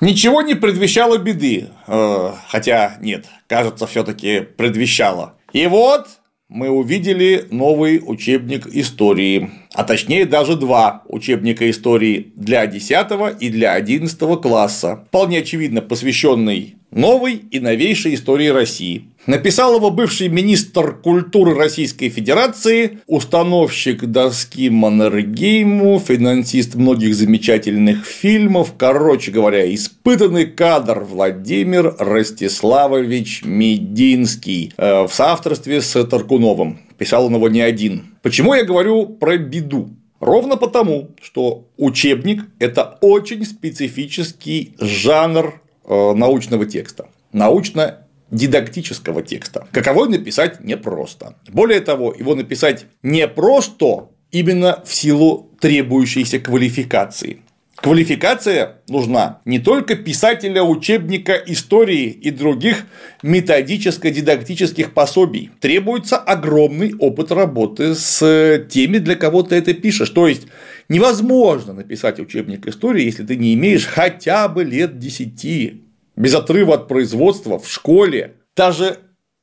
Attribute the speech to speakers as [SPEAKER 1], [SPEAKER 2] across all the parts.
[SPEAKER 1] Ничего не предвещало беды, э, хотя нет, кажется, все-таки предвещало. И вот мы увидели новый учебник истории, а точнее даже два учебника истории для 10 и для 11 класса, вполне очевидно посвященный новой и новейшей истории России. Написал его бывший министр культуры Российской Федерации, установщик доски Маннергейму, финансист многих замечательных фильмов, короче говоря, испытанный кадр Владимир Ростиславович Мединский э, в соавторстве с Таркуновым. Писал он его не один. Почему я говорю про беду? Ровно потому, что учебник – это очень специфический жанр научного текста. Научно дидактического текста. Каково написать непросто. Более того, его написать непросто именно в силу требующейся квалификации. Квалификация нужна не только писателя учебника истории и других методическо-дидактических пособий. Требуется огромный опыт работы с теми, для кого ты это пишешь. То есть невозможно написать учебник истории, если ты не имеешь хотя бы лет 10 без отрыва от производства в школе. Даже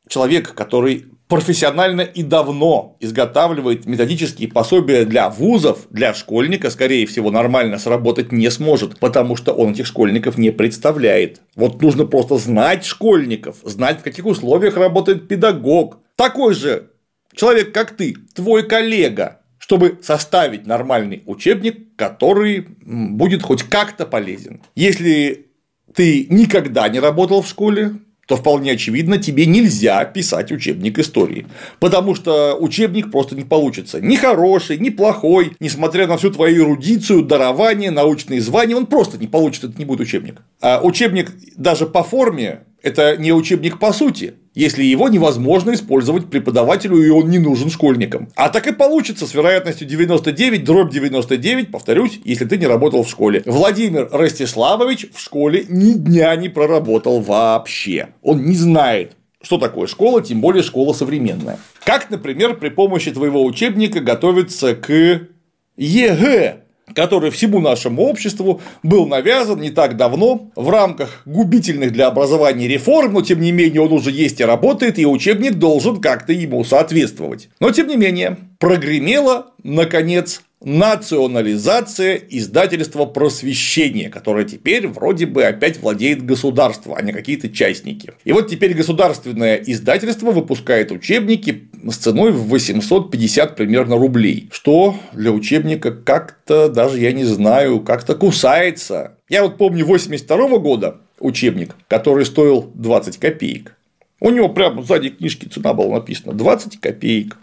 [SPEAKER 1] человек, который профессионально и давно изготавливает методические пособия для вузов, для школьника, скорее всего, нормально сработать не сможет, потому что он этих школьников не представляет. Вот нужно просто знать школьников, знать, в каких условиях работает педагог. Такой же человек, как ты, твой коллега, чтобы составить нормальный учебник, который будет хоть как-то полезен. Если ты никогда не работал в школе, то вполне очевидно, тебе нельзя писать учебник истории. Потому что учебник просто не получится. Ни хороший, ни плохой, несмотря на всю твою эрудицию, дарование, научные звания, он просто не получится, это не будет учебник. А учебник даже по форме это не учебник по сути, если его невозможно использовать преподавателю и он не нужен школьникам. А так и получится с вероятностью 99, дробь 99, повторюсь, если ты не работал в школе. Владимир Ростиславович в школе ни дня не проработал вообще. Он не знает, что такое школа, тем более школа современная. Как, например, при помощи твоего учебника готовиться к ЕГЭ, который всему нашему обществу был навязан не так давно в рамках губительных для образования реформ, но тем не менее он уже есть и работает, и учебник должен как-то ему соответствовать. Но тем не менее, прогремело, наконец, национализация издательства «Просвещение», которое теперь вроде бы опять владеет государство, а не какие-то частники. И вот теперь государственное издательство выпускает учебники с ценой в 850 примерно рублей, что для учебника как-то даже, я не знаю, как-то кусается. Я вот помню 82 года учебник, который стоил 20 копеек. У него прямо сзади книжки цена была написана 20 копеек.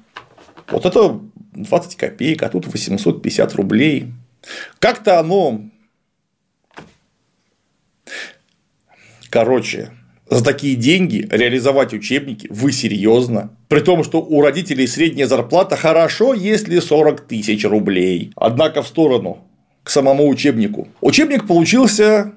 [SPEAKER 1] Вот это 20 копеек, а тут 850 рублей. Как-то оно... Короче, за такие деньги реализовать учебники вы серьезно? При том, что у родителей средняя зарплата хорошо, если 40 тысяч рублей. Однако в сторону к самому учебнику. Учебник получился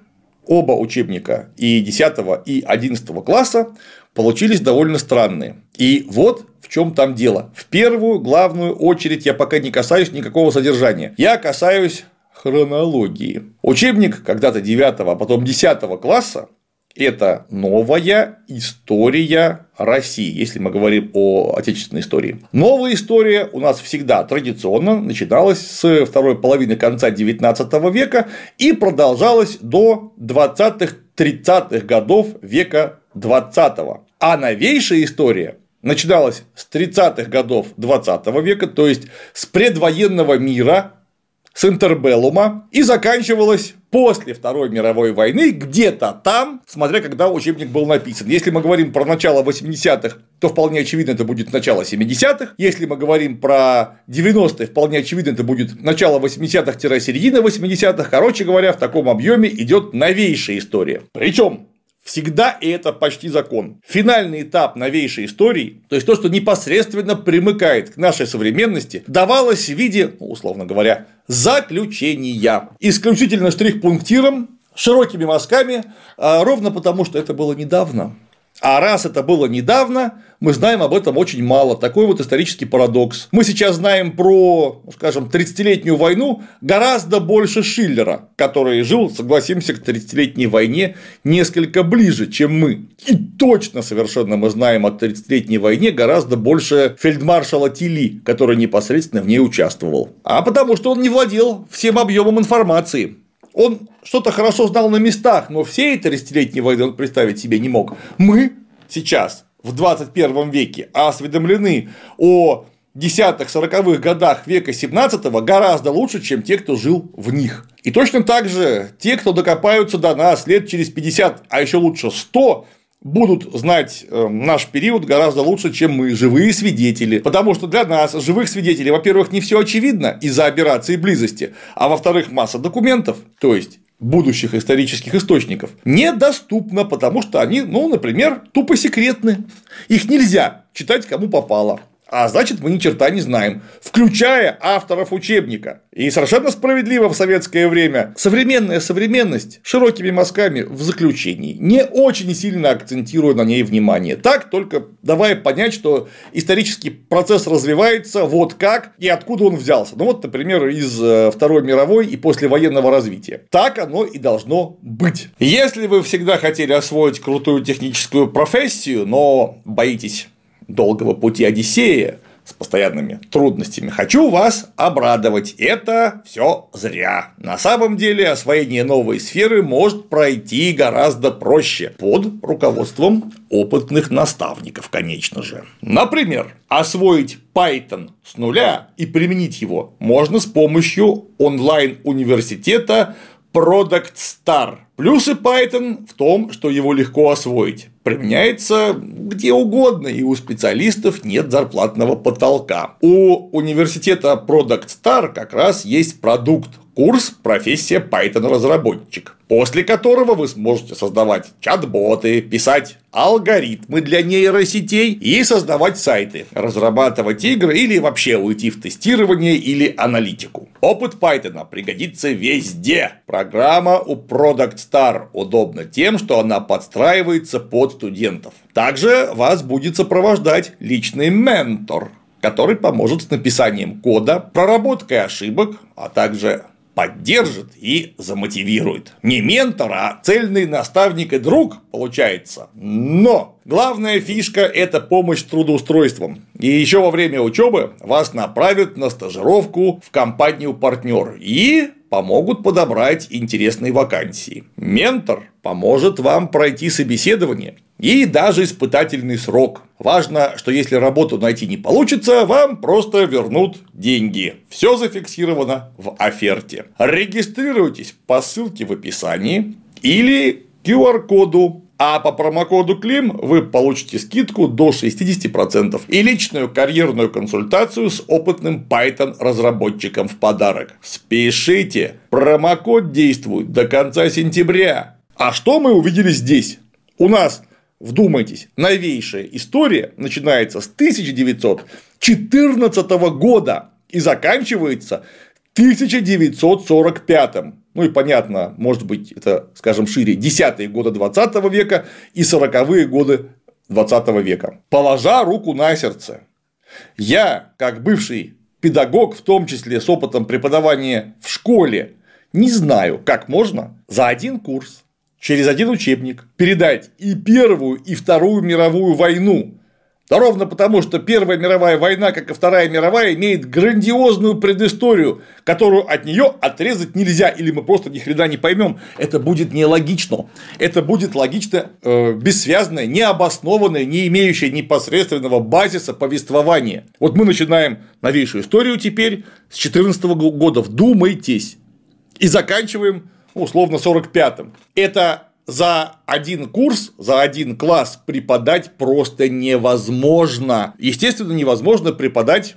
[SPEAKER 1] оба учебника и 10 и 11 класса получились довольно странные. И вот в чем там дело. В первую главную очередь я пока не касаюсь никакого содержания. Я касаюсь хронологии. Учебник когда-то 9, а потом 10 класса это новая история России, если мы говорим о отечественной истории. Новая история у нас всегда традиционно начиналась с второй половины конца XIX века и продолжалась до 20-30-х годов века XX. А новейшая история начиналась с 30-х годов 20 века, то есть с предвоенного мира, с интербеллума и заканчивалась после Второй мировой войны, где-то там, смотря когда учебник был написан. Если мы говорим про начало 80-х, то вполне очевидно это будет начало 70-х. Если мы говорим про 90-е, вполне очевидно это будет начало 80-х-середина 80-х. Короче говоря, в таком объеме идет новейшая история. Причем Всегда, и это почти закон. Финальный этап новейшей истории, то есть то, что непосредственно примыкает к нашей современности, давалось в виде, ну, условно говоря, заключения. Исключительно штрих-пунктиром, широкими мазками, а ровно потому, что это было недавно. А раз это было недавно, мы знаем об этом очень мало. Такой вот исторический парадокс. Мы сейчас знаем про, ну, скажем, 30-летнюю войну гораздо больше Шиллера, который жил, согласимся, к 30-летней войне несколько ближе, чем мы. И точно совершенно мы знаем о 30-летней войне гораздо больше фельдмаршала Тили, который непосредственно в ней участвовал. А потому что он не владел всем объемом информации. Он что-то хорошо знал на местах, но всей 30-летней войны он представить себе не мог. Мы сейчас в 21 веке осведомлены о десятых, сороковых годах века 17 гораздо лучше, чем те, кто жил в них. И точно так же те, кто докопаются до нас лет через 50, а еще лучше 100, будут знать э, наш период гораздо лучше, чем мы, живые свидетели. Потому что для нас, живых свидетелей, во-первых, не все очевидно из-за операции близости, а во-вторых, масса документов, то есть будущих исторических источников недоступна, потому что они, ну, например, тупо секретны. Их нельзя читать кому попало. А значит, мы ни черта не знаем, включая авторов учебника. И совершенно справедливо в советское время современная современность широкими мазками в заключении, не очень сильно акцентируя на ней внимание. Так только давая понять, что исторический процесс развивается вот как и откуда он взялся. Ну вот, например, из э, Второй мировой и послевоенного развития. Так оно и должно быть. Если вы всегда хотели освоить крутую техническую профессию, но боитесь долгого пути Одиссея с постоянными трудностями, хочу вас обрадовать. Это все зря. На самом деле освоение новой сферы может пройти гораздо проще под руководством опытных наставников, конечно же. Например, освоить Python с нуля и применить его можно с помощью онлайн-университета Product Star. Плюсы Python в том, что его легко освоить. Применяется где угодно, и у специалистов нет зарплатного потолка. У университета Product Star как раз есть продукт курс «Профессия Python-разработчик», после которого вы сможете создавать чат-боты, писать алгоритмы для нейросетей и создавать сайты, разрабатывать игры или вообще уйти в тестирование или аналитику. Опыт Python пригодится везде. Программа у Product Star удобна тем, что она подстраивается под студентов. Также вас будет сопровождать личный ментор, который поможет с написанием кода, проработкой ошибок, а также поддержит и замотивирует. Не ментор, а цельный наставник и друг получается. Но главная фишка – это помощь трудоустройством. И еще во время учебы вас направят на стажировку в компанию партнер и помогут подобрать интересные вакансии. Ментор поможет вам пройти собеседование и даже испытательный срок. Важно, что если работу найти не получится, вам просто вернут деньги. Все зафиксировано в оферте. Регистрируйтесь по ссылке в описании или QR-коду а по промокоду КЛИМ вы получите скидку до 60% и личную карьерную консультацию с опытным Python разработчиком в подарок. Спешите! Промокод действует до конца сентября. А что мы увидели здесь? У нас Вдумайтесь, новейшая история начинается с 1914 года и заканчивается 1945. Ну и понятно, может быть, это, скажем, шире, десятые годы 20 века и сороковые годы 20 века. Положа руку на сердце, я, как бывший педагог, в том числе с опытом преподавания в школе, не знаю, как можно за один курс через один учебник передать и Первую, и Вторую мировую войну. Да ровно потому, что Первая мировая война, как и Вторая мировая, имеет грандиозную предысторию, которую от нее отрезать нельзя, или мы просто ни хрена не поймем. Это будет нелогично. Это будет логично э, бессвязное, необоснованное, не имеющее непосредственного базиса повествования. Вот мы начинаем новейшую историю теперь с 14 года. Вдумайтесь. И заканчиваем условно 45-м. Это за один курс, за один класс преподать просто невозможно. Естественно, невозможно преподать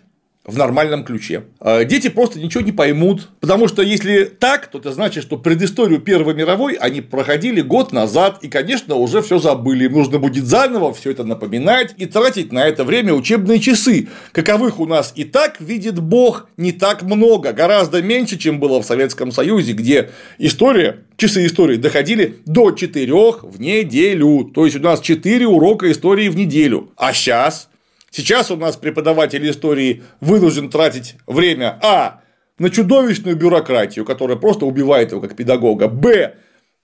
[SPEAKER 1] в нормальном ключе. А дети просто ничего не поймут, потому что если так, то это значит, что предысторию Первой мировой они проходили год назад и, конечно, уже все забыли. Им нужно будет заново все это напоминать и тратить на это время учебные часы, каковых у нас и так видит Бог не так много, гораздо меньше, чем было в Советском Союзе, где история часы истории доходили до 4 в неделю. То есть у нас 4 урока истории в неделю. А сейчас Сейчас у нас преподаватель истории вынужден тратить время А на чудовищную бюрократию, которая просто убивает его как педагога, Б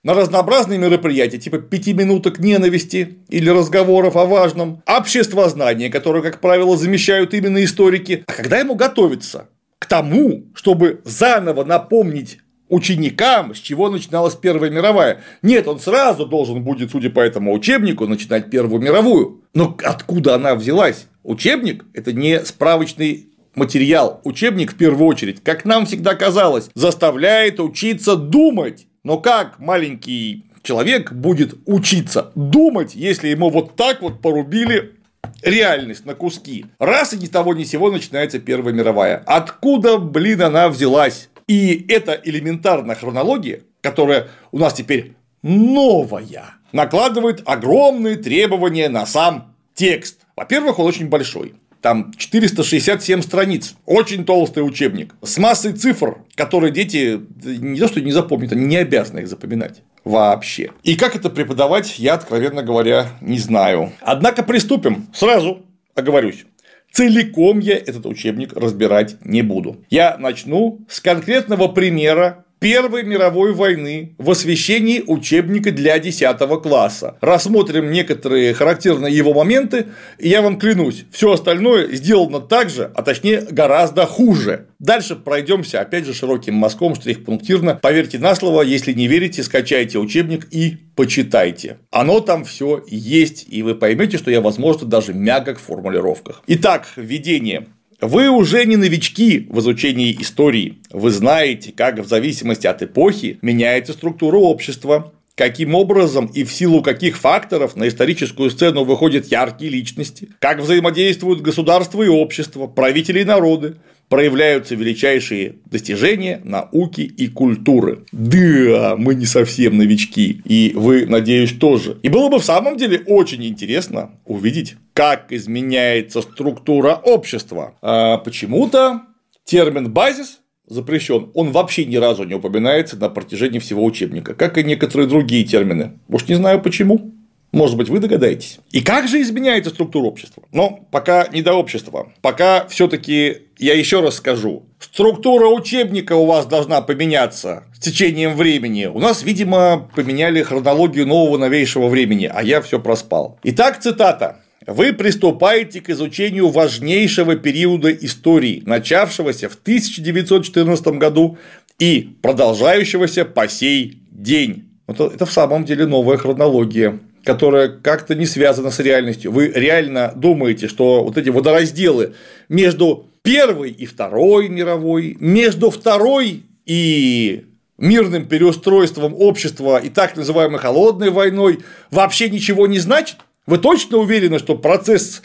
[SPEAKER 1] на разнообразные мероприятия, типа пяти минуток ненависти или разговоров о важном, обществознание, которое, как правило, замещают именно историки. А когда ему готовиться к тому, чтобы заново напомнить ученикам, с чего начиналась Первая мировая. Нет, он сразу должен будет, судя по этому учебнику, начинать Первую мировую. Но откуда она взялась? Учебник – это не справочный материал. Учебник, в первую очередь, как нам всегда казалось, заставляет учиться думать. Но как маленький человек будет учиться думать, если ему вот так вот порубили реальность на куски. Раз и ни того ни сего начинается Первая мировая. Откуда, блин, она взялась? И эта элементарная хронология, которая у нас теперь новая, накладывает огромные требования на сам текст. Во-первых, он очень большой. Там 467 страниц, очень толстый учебник, с массой цифр, которые дети не то что не запомнят, они не обязаны их запоминать вообще. И как это преподавать, я, откровенно говоря, не знаю. Однако приступим. Сразу оговорюсь. Целиком я этот учебник разбирать не буду. Я начну с конкретного примера Первой мировой войны в освещении учебника для 10 класса. Рассмотрим некоторые характерные его моменты, и я вам клянусь, все остальное сделано так же, а точнее гораздо хуже. Дальше пройдемся опять же широким мазком штрих-пунктирно. Поверьте на слово, если не верите, скачайте учебник и почитайте. Оно там все есть, и вы поймете, что я, возможно, даже мягок в формулировках. Итак, введение. Вы уже не новички в изучении истории. Вы знаете, как в зависимости от эпохи меняется структура общества, каким образом и в силу каких факторов на историческую сцену выходят яркие личности, как взаимодействуют государство и общество, правители и народы, проявляются величайшие достижения науки и культуры. Да, мы не совсем новички, и вы, надеюсь, тоже. И было бы в самом деле очень интересно увидеть, как изменяется структура общества. А почему-то термин базис запрещен. Он вообще ни разу не упоминается на протяжении всего учебника, как и некоторые другие термины. Уж не знаю почему. Может быть, вы догадаетесь. И как же изменяется структура общества? Но пока не до общества. Пока все-таки я еще раз скажу. Структура учебника у вас должна поменяться с течением времени. У нас, видимо, поменяли хронологию нового новейшего времени, а я все проспал. Итак, цитата. Вы приступаете к изучению важнейшего периода истории, начавшегося в 1914 году и продолжающегося по сей день. Это, в самом деле новая хронология которая как-то не связана с реальностью. Вы реально думаете, что вот эти водоразделы между Первой и Второй мировой, между Второй и мирным переустройством общества и так называемой холодной войной вообще ничего не значит? Вы точно уверены, что процесс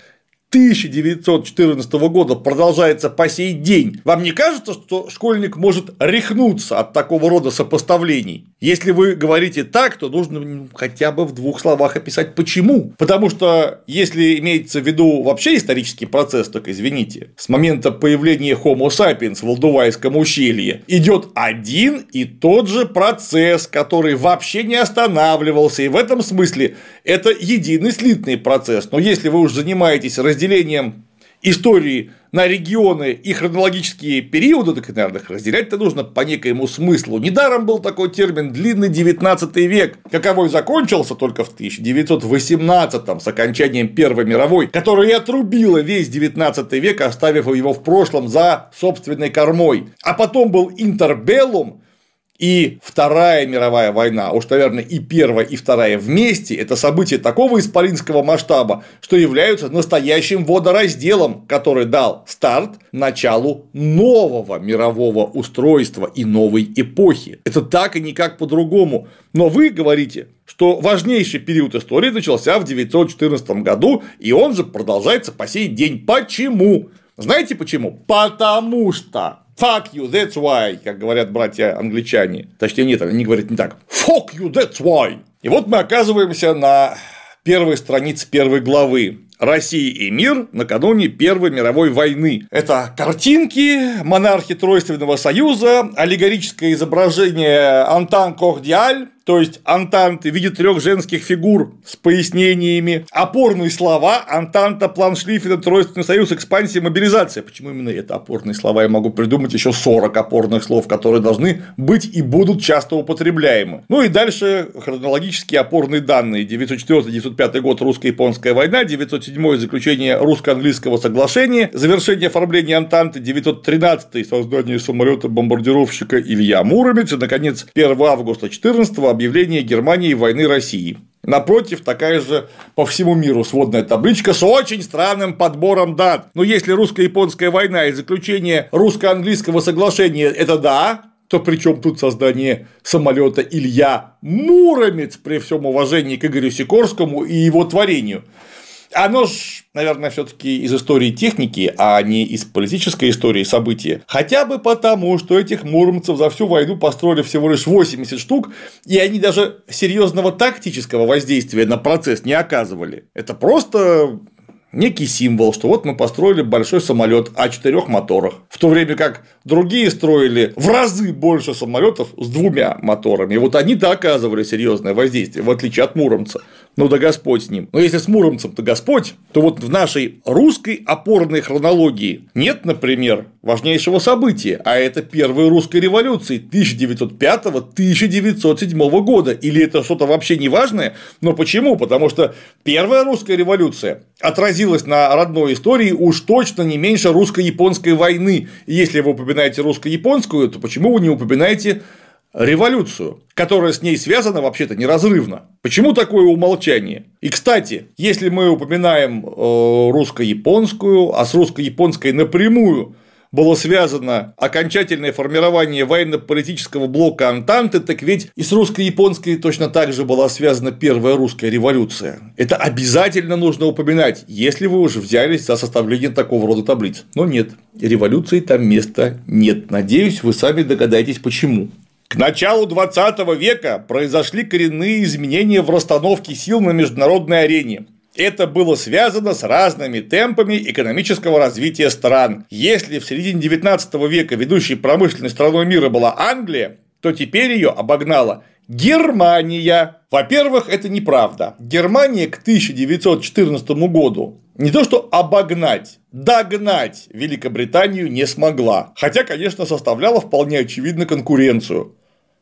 [SPEAKER 1] 1914 года продолжается по сей день. Вам не кажется, что школьник может рехнуться от такого рода сопоставлений? Если вы говорите так, то нужно хотя бы в двух словах описать почему. Потому что если имеется в виду вообще исторический процесс, так извините, с момента появления Homo sapiens в Алдувайском ущелье идет один и тот же процесс, который вообще не останавливался. И в этом смысле это единый слитный процесс. Но если вы уже занимаетесь разделением истории на регионы и хронологические периоды, так, наверное, разделять-то нужно по некоему смыслу. Недаром был такой термин «длинный 19 век», каковой закончился только в 1918 с окончанием Первой мировой, которая и отрубила весь 19 век, оставив его в прошлом за собственной кормой. А потом был интербеллум, и Вторая мировая война, уж, наверное, и Первая, и Вторая вместе – это события такого исполинского масштаба, что являются настоящим водоразделом, который дал старт началу нового мирового устройства и новой эпохи. Это так и никак по-другому. Но вы говорите, что важнейший период истории начался в 1914 году, и он же продолжается по сей день. Почему? Знаете почему? Потому что Fuck you, that's why, как говорят братья англичане. Точнее, нет, они говорят не так. Fuck you, that's why. И вот мы оказываемся на первой странице первой главы. Россия и мир накануне Первой мировой войны. Это картинки, монархи Тройственного Союза, аллегорическое изображение Антан Кордиаль, то есть антанты в виде трех женских фигур с пояснениями, опорные слова антанта, план Шлиффена, Тройственный союз, экспансия, мобилизация. Почему именно это опорные слова? Я могу придумать еще 40 опорных слов, которые должны быть и будут часто употребляемы. Ну и дальше хронологические опорные данные. 904-905 год русско-японская война, 907 заключение русско-английского соглашения, завершение оформления Антанты, 913 создание самолета-бомбардировщика Илья Муромец и, наконец, 1 августа 14 объявления Германии войны России. Напротив, такая же по всему миру сводная табличка с очень странным подбором дат. Но если русско-японская война и заключение русско-английского соглашения – это да, то при чем тут создание самолета Илья Муромец при всем уважении к Игорю Сикорскому и его творению? Оно ж, наверное, все-таки из истории техники, а не из политической истории события. Хотя бы потому, что этих муромцев за всю войну построили всего лишь 80 штук, и они даже серьезного тактического воздействия на процесс не оказывали. Это просто некий символ, что вот мы построили большой самолет о четырех моторах, в то время как другие строили в разы больше самолетов с двумя моторами. И вот они-то оказывали серьезное воздействие, в отличие от Муромца. Ну да Господь с ним. Но если с Муромцем-то Господь, то вот в нашей русской опорной хронологии нет, например, важнейшего события, а это первой русской революции 1905-1907 года. Или это что-то вообще не важное? Но почему? Потому что первая русская революция отразилась на родной истории уж точно не меньше русско-японской войны. И если вы упоминаете русско-японскую, то почему вы не упоминаете революцию, которая с ней связана вообще-то неразрывно. Почему такое умолчание? И, кстати, если мы упоминаем э, русско-японскую, а с русско-японской напрямую было связано окончательное формирование военно-политического блока Антанты, так ведь и с русско-японской точно так же была связана первая русская революция. Это обязательно нужно упоминать, если вы уже взялись за составление такого рода таблиц. Но нет, революции там места нет. Надеюсь, вы сами догадаетесь почему. К началу 20 века произошли коренные изменения в расстановке сил на международной арене. Это было связано с разными темпами экономического развития стран. Если в середине 19 века ведущей промышленной страной мира была Англия, то теперь ее обогнала Германия. Во-первых, это неправда. Германия к 1914 году не то что обогнать, догнать Великобританию не смогла. Хотя, конечно, составляла вполне очевидно конкуренцию.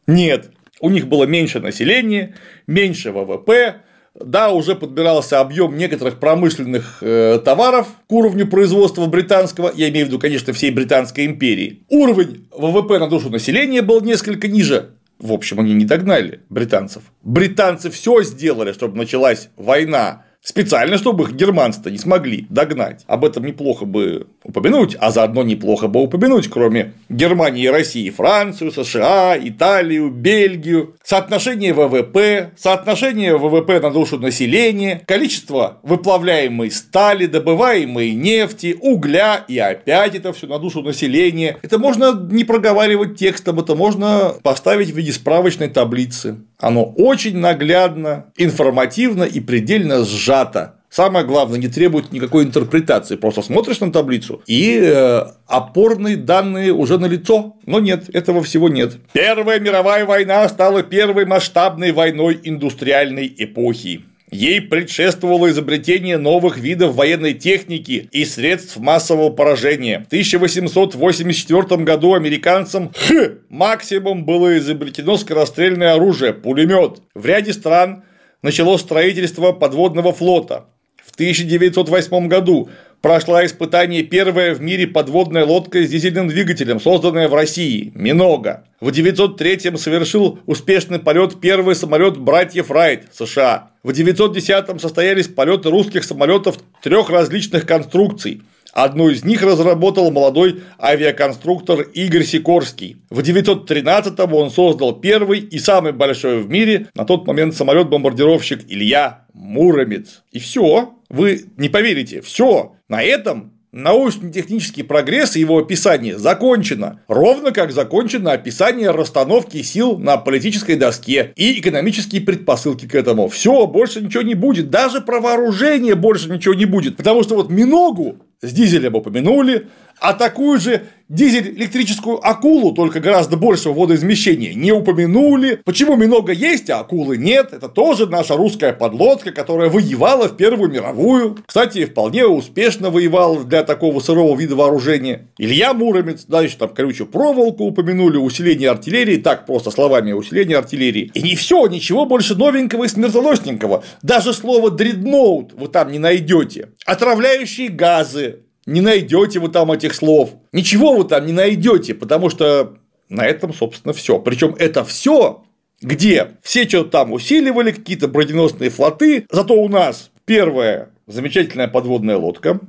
[SPEAKER 1] Нет, у них было меньше населения, меньше ВВП, да, уже подбирался объем некоторых промышленных э, товаров к уровню производства британского, я имею в виду, конечно, всей Британской империи. Уровень ВВП на душу населения был несколько ниже. В общем, они не догнали британцев. Британцы все сделали, чтобы началась война Специально, чтобы их германцы не смогли догнать. Об этом неплохо бы упомянуть, а заодно неплохо бы упомянуть, кроме Германии России, Францию, США, Италию, Бельгию, соотношение ВВП, соотношение ВВП на душу населения, количество выплавляемой стали, добываемой нефти, угля и опять это все на душу населения. Это можно не проговаривать текстом, это можно поставить в виде справочной таблицы. Оно очень наглядно, информативно и предельно сжато. Самое главное, не требует никакой интерпретации. Просто смотришь на таблицу и э, опорные данные уже на лицо. Но нет, этого всего нет. Первая мировая война стала первой масштабной войной индустриальной эпохи. Ей предшествовало изобретение новых видов военной техники и средств массового поражения. В 1884 году американцам х, максимум было изобретено скорострельное оружие – пулемет. В ряде стран началось строительство подводного флота. В 1908 году прошла испытание первая в мире подводная лодка с дизельным двигателем, созданная в России – Минога. В 1903 совершил успешный полет первый самолет братьев Райт США. В 1910 состоялись полеты русских самолетов трех различных конструкций. Одну из них разработал молодой авиаконструктор Игорь Сикорский. В 1913-м он создал первый и самый большой в мире на тот момент самолет-бомбардировщик Илья Муромец. И все, вы не поверите, все. На этом научно-технический прогресс и его описание закончено. Ровно как закончено описание расстановки сил на политической доске и экономические предпосылки к этому. Все, больше ничего не будет. Даже про вооружение больше ничего не будет. Потому что вот Миногу с дизелем упомянули, а такую же дизель-электрическую акулу, только гораздо большего водоизмещения, не упомянули. Почему много есть, а акулы нет? Это тоже наша русская подлодка, которая воевала в Первую мировую. Кстати, вполне успешно воевал для такого сырого вида вооружения. Илья Муромец, дальше там колючую проволоку упомянули, усиление артиллерии, так просто словами усиление артиллерии. И не все, ничего больше новенького и смертоносненького. Даже слово дредноут вы там не найдете. Отравляющие газы, не найдете вы там этих слов. Ничего вы там не найдете, потому что на этом, собственно, все. Причем это все, где все что-то там усиливали, какие-то броненосные флоты. Зато у нас первая замечательная подводная лодка,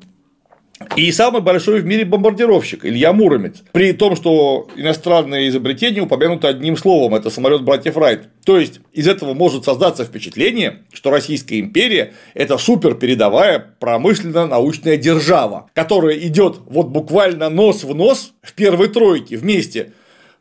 [SPEAKER 1] и самый большой в мире бомбардировщик Илья Муромец. При том, что иностранное изобретение упомянуто одним словом – это самолет братьев Райт. То есть, из этого может создаться впечатление, что Российская империя – это супер передовая промышленно-научная держава, которая идет вот буквально нос в нос в первой тройке вместе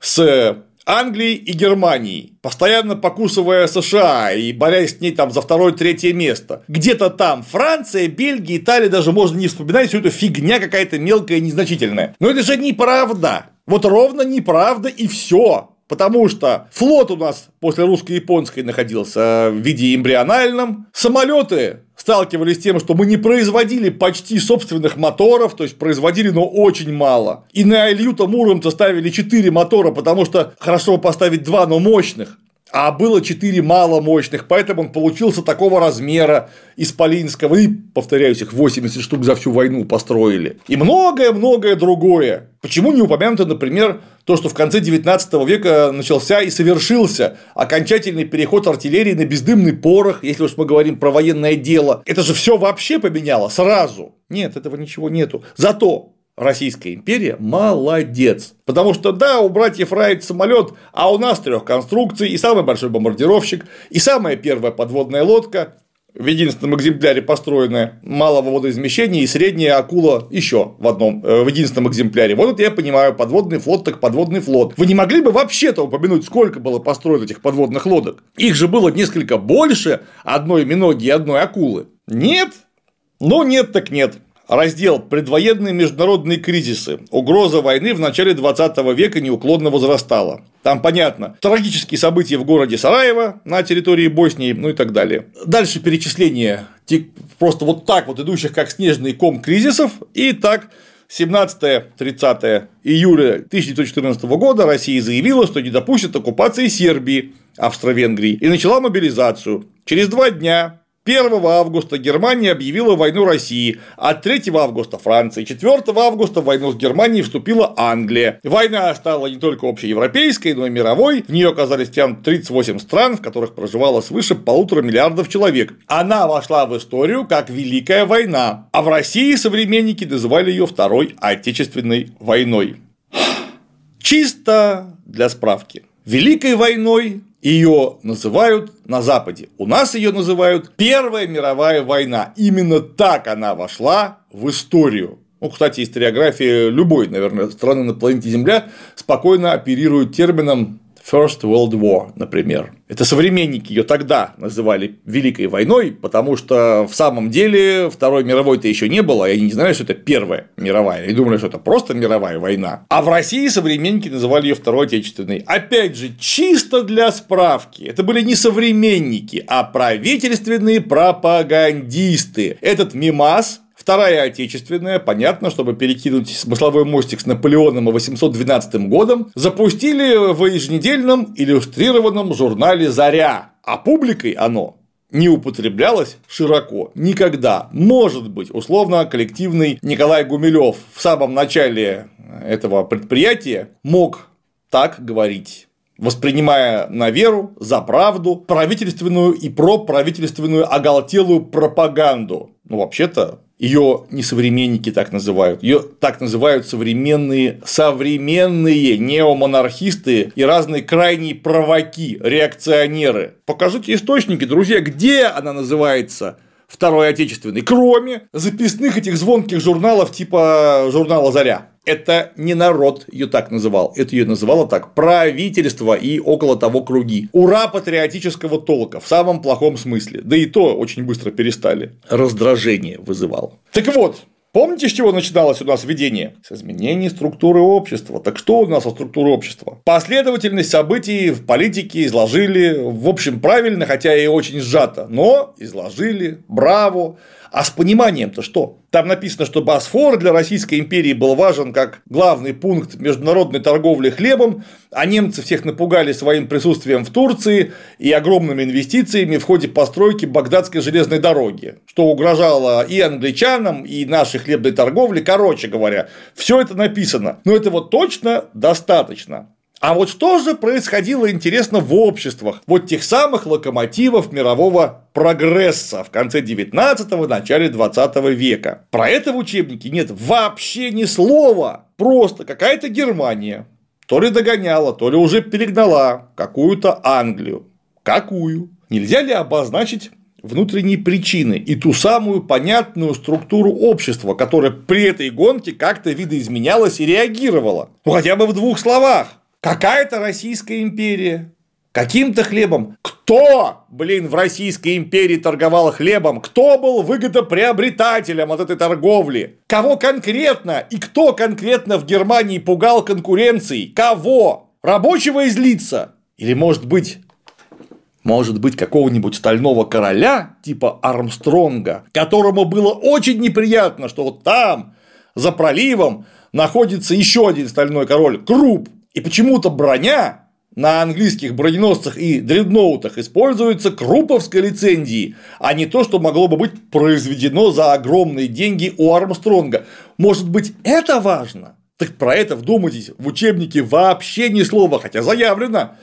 [SPEAKER 1] с Англии и Германии, постоянно покусывая США и борясь с ней там за второе-третье место. Где-то там Франция, Бельгия, Италия даже можно не вспоминать, все это фигня какая-то мелкая незначительная. Но это же неправда. Вот ровно неправда и все. Потому что флот у нас после русско-японской находился в виде эмбриональном, самолеты сталкивались с тем, что мы не производили почти собственных моторов, то есть производили, но очень мало. И на Ильюта Муромца ставили 4 мотора, потому что хорошо поставить 2, но мощных. А было 4 маломощных, поэтому он получился такого размера исполинского. И, повторяюсь, их 80 штук за всю войну построили. И многое-многое другое. Почему не упомянуто, например, то, что в конце 19 века начался и совершился окончательный переход артиллерии на бездымный порох, если уж мы говорим про военное дело. Это же все вообще поменяло сразу. Нет, этого ничего нету. Зато Российская империя молодец. Потому что, да, у братьев Райт самолет, а у нас трех конструкций, и самый большой бомбардировщик, и самая первая подводная лодка, в единственном экземпляре построенная малого водоизмещения и средняя акула еще в одном, э, в единственном экземпляре. Вот это я понимаю, подводный флот так подводный флот. Вы не могли бы вообще-то упомянуть, сколько было построено этих подводных лодок? Их же было несколько больше одной миноги и одной акулы. Нет? Ну нет так нет раздел «Предвоенные международные кризисы. Угроза войны в начале 20 века неуклонно возрастала». Там понятно. Трагические события в городе Сараево на территории Боснии, ну и так далее. Дальше перечисление просто вот так вот идущих как снежный ком кризисов. И так 17-30 июля 1914 года Россия заявила, что не допустит оккупации Сербии, Австро-Венгрии и начала мобилизацию. Через два дня 1 августа Германия объявила войну России, а 3 августа Франция, 4 августа в войну с Германией вступила Англия. Война стала не только общеевропейской, но и мировой. В нее оказались втянуты 38 стран, в которых проживало свыше полутора миллиардов человек. Она вошла в историю как Великая война, а в России современники называли ее Второй Отечественной войной. Чисто для справки. Великой войной ее называют на Западе. У нас ее называют Первая мировая война. Именно так она вошла в историю. Ну, кстати, историография любой, наверное, страны на планете Земля спокойно оперирует термином First World War, например. Это современники ее тогда называли Великой войной, потому что в самом деле Второй мировой-то еще не было, и они не знали, что это Первая мировая, и думали, что это просто мировая война. А в России современники называли ее Второй Отечественной. Опять же, чисто для справки, это были не современники, а правительственные пропагандисты. Этот мимас Вторая Отечественная, понятно, чтобы перекинуть смысловой мостик с Наполеоном и 812 годом, запустили в еженедельном иллюстрированном журнале «Заря», а публикой оно не употреблялось широко. Никогда. Может быть, условно, коллективный Николай Гумилев в самом начале этого предприятия мог так говорить воспринимая на веру, за правду, правительственную и проправительственную оголтелую пропаганду. Ну, вообще-то, ее не современники так называют, ее так называют современные, современные неомонархисты и разные крайние провоки, реакционеры. Покажите источники, друзья, где она называется Второй Отечественной, кроме записных этих звонких журналов типа журнала «Заря». Это не народ ее так называл, это ее называло так правительство и около того круги. Ура патриотического толка в самом плохом смысле. Да и то очень быстро перестали. Раздражение вызывало. Так вот, Помните, с чего начиналось у нас введение? С изменения структуры общества. Так что у нас о структуре общества? Последовательность событий в политике изложили, в общем, правильно, хотя и очень сжато, но изложили, браво. А с пониманием-то что? Там написано, что Босфор для Российской империи был важен как главный пункт международной торговли хлебом, а немцы всех напугали своим присутствием в Турции и огромными инвестициями в ходе постройки Багдадской железной дороги, что угрожало и англичанам, и нашей хлебной торговле. Короче говоря, все это написано. Но этого точно достаточно. А вот что же происходило, интересно, в обществах вот тех самых локомотивов мирового прогресса в конце 19-го, начале 20 века? Про это в учебнике нет вообще ни слова. Просто какая-то Германия то ли догоняла, то ли уже перегнала какую-то Англию. Какую? Нельзя ли обозначить внутренние причины и ту самую понятную структуру общества, которая при этой гонке как-то видоизменялась и реагировала? Ну, хотя бы в двух словах. Какая-то Российская империя. Каким-то хлебом. Кто, блин, в Российской империи торговал хлебом? Кто был выгодоприобретателем от этой торговли? Кого конкретно и кто конкретно в Германии пугал конкуренцией? Кого? Рабочего из лица? Или, может быть, может быть, какого-нибудь стального короля, типа Армстронга, которому было очень неприятно, что вот там, за проливом, находится еще один стальной король, Круп, и почему-то броня на английских броненосцах и дредноутах используется круповской лицензией, а не то, что могло бы быть произведено за огромные деньги у Армстронга. Может быть, это важно? Так про это вдумайтесь, в учебнике вообще ни слова, хотя заявлено,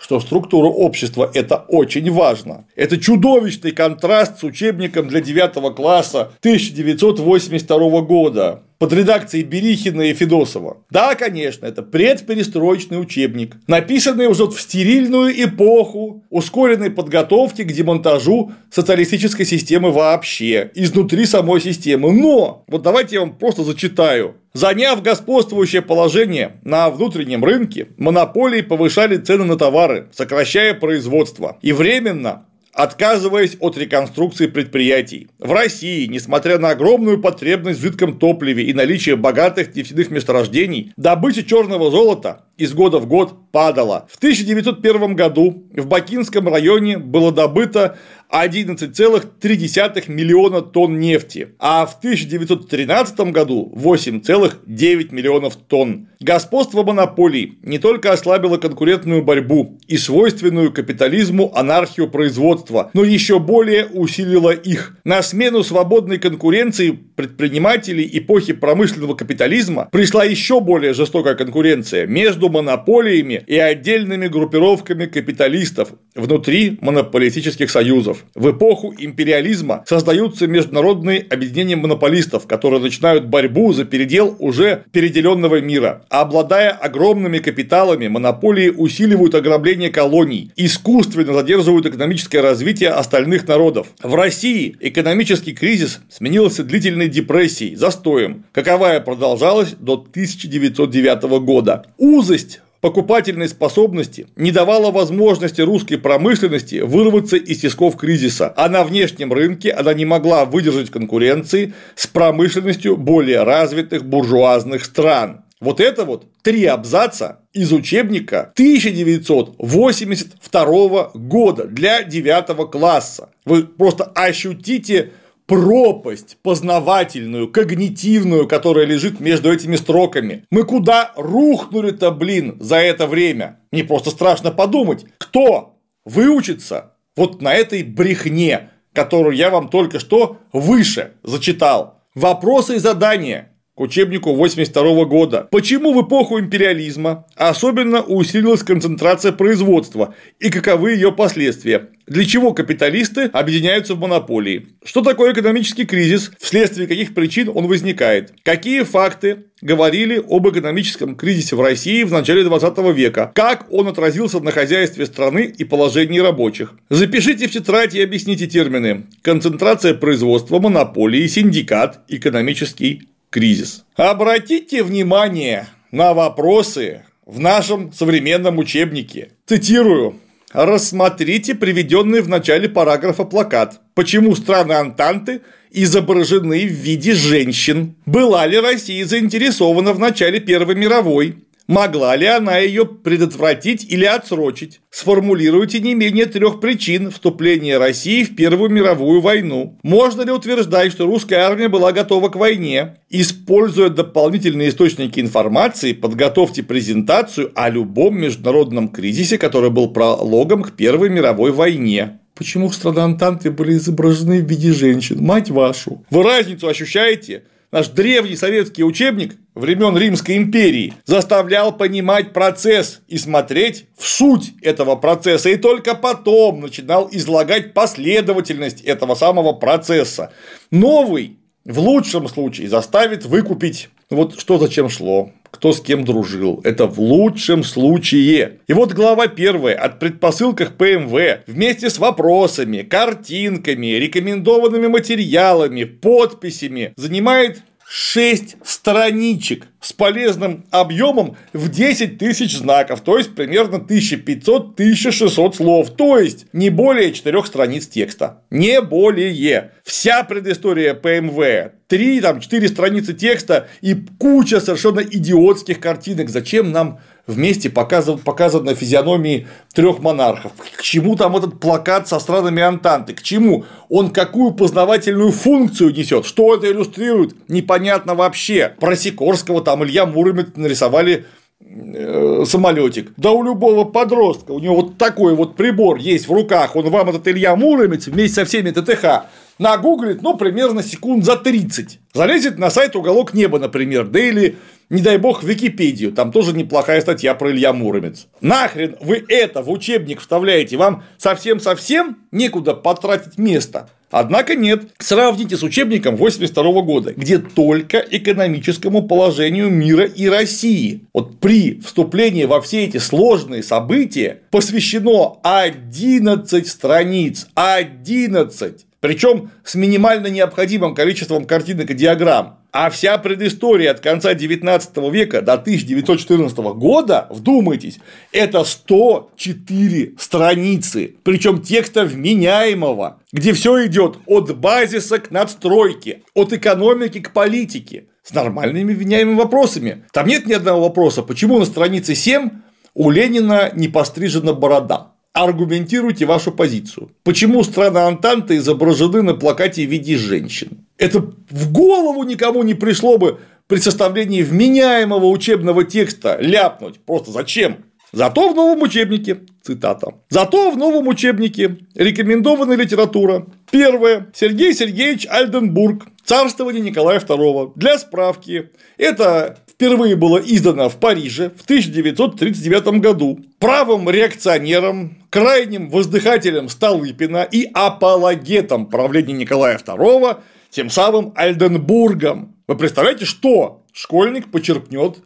[SPEAKER 1] что структура общества – это очень важно. Это чудовищный контраст с учебником для 9 класса 1982 года под редакцией Берихина и Федосова. Да, конечно, это предперестроечный учебник, написанный уже в стерильную эпоху ускоренной подготовки к демонтажу социалистической системы вообще, изнутри самой системы. Но, вот давайте я вам просто зачитаю. Заняв господствующее положение на внутреннем рынке, монополии повышали цены на товары, сокращая производство, и временно отказываясь от реконструкции предприятий. В России, несмотря на огромную потребность в жидком топливе и наличие богатых нефтяных месторождений, добыча черного золота из года в год падала. В 1901 году в Бакинском районе было добыто 11,3 миллиона тонн нефти, а в 1913 году 8,9 миллионов тонн. Господство монополий не только ослабило конкурентную борьбу и свойственную капитализму анархию производства, но еще более усилило их. На смену свободной конкуренции предпринимателей эпохи промышленного капитализма пришла еще более жестокая конкуренция между монополиями и отдельными группировками капиталистов внутри монополистических союзов. В эпоху империализма создаются международные объединения монополистов, которые начинают борьбу за передел уже переделенного мира. А обладая огромными капиталами, монополии усиливают ограбление колоний, искусственно задерживают экономическое развитие остальных народов. В России экономический кризис сменился длительной депрессией, застоем, каковая продолжалась до 1909 года. Узость покупательной способности не давала возможности русской промышленности вырваться из тисков кризиса, а на внешнем рынке она не могла выдержать конкуренции с промышленностью более развитых буржуазных стран. Вот это вот три абзаца из учебника 1982 года для 9 класса. Вы просто ощутите пропасть познавательную, когнитивную, которая лежит между этими строками. Мы куда рухнули-то, блин, за это время? Мне просто страшно подумать, кто выучится вот на этой брехне, которую я вам только что выше зачитал. Вопросы и задания учебнику 82 года. Почему в эпоху империализма особенно усилилась концентрация производства и каковы ее последствия? Для чего капиталисты объединяются в монополии? Что такое экономический кризис? Вследствие каких причин он возникает? Какие факты говорили об экономическом кризисе в России в начале 20 века? Как он отразился на хозяйстве страны и положении рабочих? Запишите в тетрадь и объясните термины. Концентрация производства, монополии, синдикат, экономический кризис. Обратите внимание на вопросы в нашем современном учебнике. Цитирую. Рассмотрите приведенный в начале параграфа плакат. Почему страны Антанты изображены в виде женщин? Была ли Россия заинтересована в начале Первой мировой? Могла ли она ее предотвратить или отсрочить? Сформулируйте не менее трех причин вступления России в Первую мировую войну. Можно ли утверждать, что русская армия была готова к войне? Используя дополнительные источники информации, подготовьте презентацию о любом международном кризисе, который был прологом к Первой мировой войне. Почему страны Антанты были изображены в виде женщин? Мать вашу! Вы разницу ощущаете? Наш древний советский учебник времен Римской империи заставлял понимать процесс и смотреть в суть этого процесса, и только потом начинал излагать последовательность этого самого процесса. Новый в лучшем случае заставит выкупить. Вот что зачем шло, кто с кем дружил. Это в лучшем случае. И вот глава первая от предпосылках ПМВ вместе с вопросами, картинками, рекомендованными материалами, подписями занимает 6 страничек с полезным объемом в 10 тысяч знаков, то есть примерно 1500-1600 слов, то есть не более 4 страниц текста. Не более. Вся предыстория ПМВ, 3, там, 4 страницы текста и куча совершенно идиотских картинок. Зачем нам вместе показан, показаны физиономии трех монархов. К чему там этот плакат со странами Антанты? К чему? Он какую познавательную функцию несет? Что это иллюстрирует? Непонятно вообще. Про Сикорского там Илья Муромец нарисовали э, самолетик. Да у любого подростка, у него вот такой вот прибор есть в руках, он вам этот Илья Муромец вместе со всеми ТТХ нагуглит, ну, примерно секунд за 30. Залезет на сайт «Уголок неба», например, да или не дай бог, в Википедию, там тоже неплохая статья про Илья Муромец. Нахрен вы это в учебник вставляете, вам совсем-совсем некуда потратить место. Однако нет. Сравните с учебником 82 года, где только экономическому положению мира и России. Вот при вступлении во все эти сложные события посвящено 11 страниц. 11. Причем с минимально необходимым количеством картинок и диаграмм. А вся предыстория от конца 19 века до 1914 года, вдумайтесь, это 104 страницы, причем текста вменяемого, где все идет от базиса к надстройке, от экономики к политике, с нормальными вменяемыми вопросами. Там нет ни одного вопроса, почему на странице 7 у Ленина не пострижена борода. Аргументируйте вашу позицию. Почему страны Антанты изображены на плакате в виде женщин? Это в голову никому не пришло бы при составлении вменяемого учебного текста ляпнуть. Просто зачем? Зато в новом учебнике, цитата, зато в новом учебнике рекомендованная литература. Первое. Сергей Сергеевич Альденбург. Царствование Николая II. Для справки. Это впервые было издано в Париже в 1939 году правым реакционером, крайним воздыхателем Столыпина и апологетом правления Николая II, тем самым Альденбургом. Вы представляете, что школьник почерпнет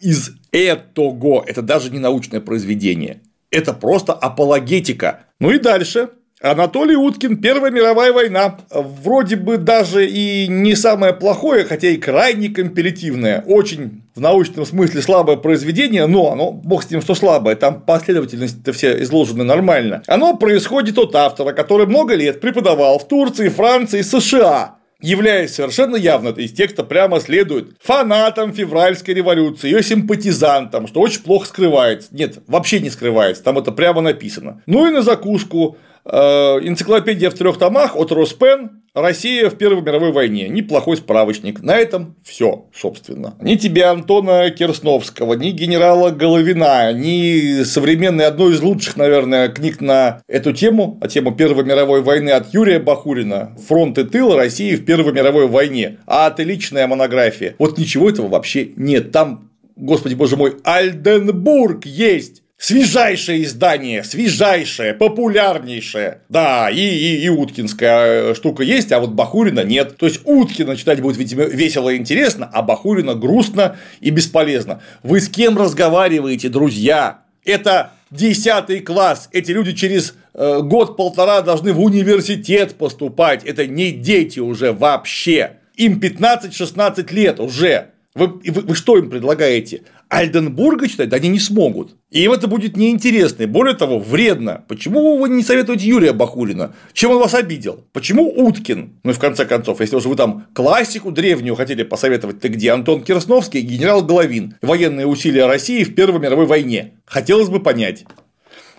[SPEAKER 1] из этого? Это даже не научное произведение. Это просто апологетика. Ну и дальше. Анатолий Уткин, Первая мировая война. Вроде бы даже и не самое плохое, хотя и крайне компилятивное. Очень в научном смысле слабое произведение, но оно, бог с ним, что слабое, там последовательность-то все изложены нормально. Оно происходит от автора, который много лет преподавал в Турции, Франции, США являясь совершенно явно, из текста прямо следует фанатом февральской революции, ее симпатизантом, что очень плохо скрывается. Нет, вообще не скрывается, там это прямо написано. Ну и на закуску Э, энциклопедия в трех томах от Роспен Россия в Первой мировой войне. Неплохой справочник. На этом все, собственно. Ни тебе Антона Керсновского, ни генерала Головина, ни современной одной из лучших, наверное, книг на эту тему, а тему Первой мировой войны от Юрия Бахурина «Фронт и тыл России в Первой мировой войне», а это личная монография. Вот ничего этого вообще нет. Там, господи боже мой, Альденбург есть Свежайшее издание, свежайшее, популярнейшее. Да, и, и, и Уткинская э, штука есть, а вот Бахурина нет. То есть Уткина читать будет, видимо, весело и интересно, а Бахурина грустно и бесполезно. Вы с кем разговариваете, друзья? Это десятый класс. Эти люди через э, год-полтора должны в университет поступать. Это не дети уже вообще. Им 15-16 лет уже. Вы, вы, вы что им предлагаете? Альденбурга читать? Они не смогут. И им это будет неинтересно. И более того, вредно. Почему вы не советуете Юрия Бахурина? Чем он вас обидел? Почему Уткин? Ну и в конце концов, если уже вы там классику древнюю хотели посоветовать, ты где? Антон Кирсновский, генерал Головин. Военные усилия России в Первой мировой войне. Хотелось бы понять.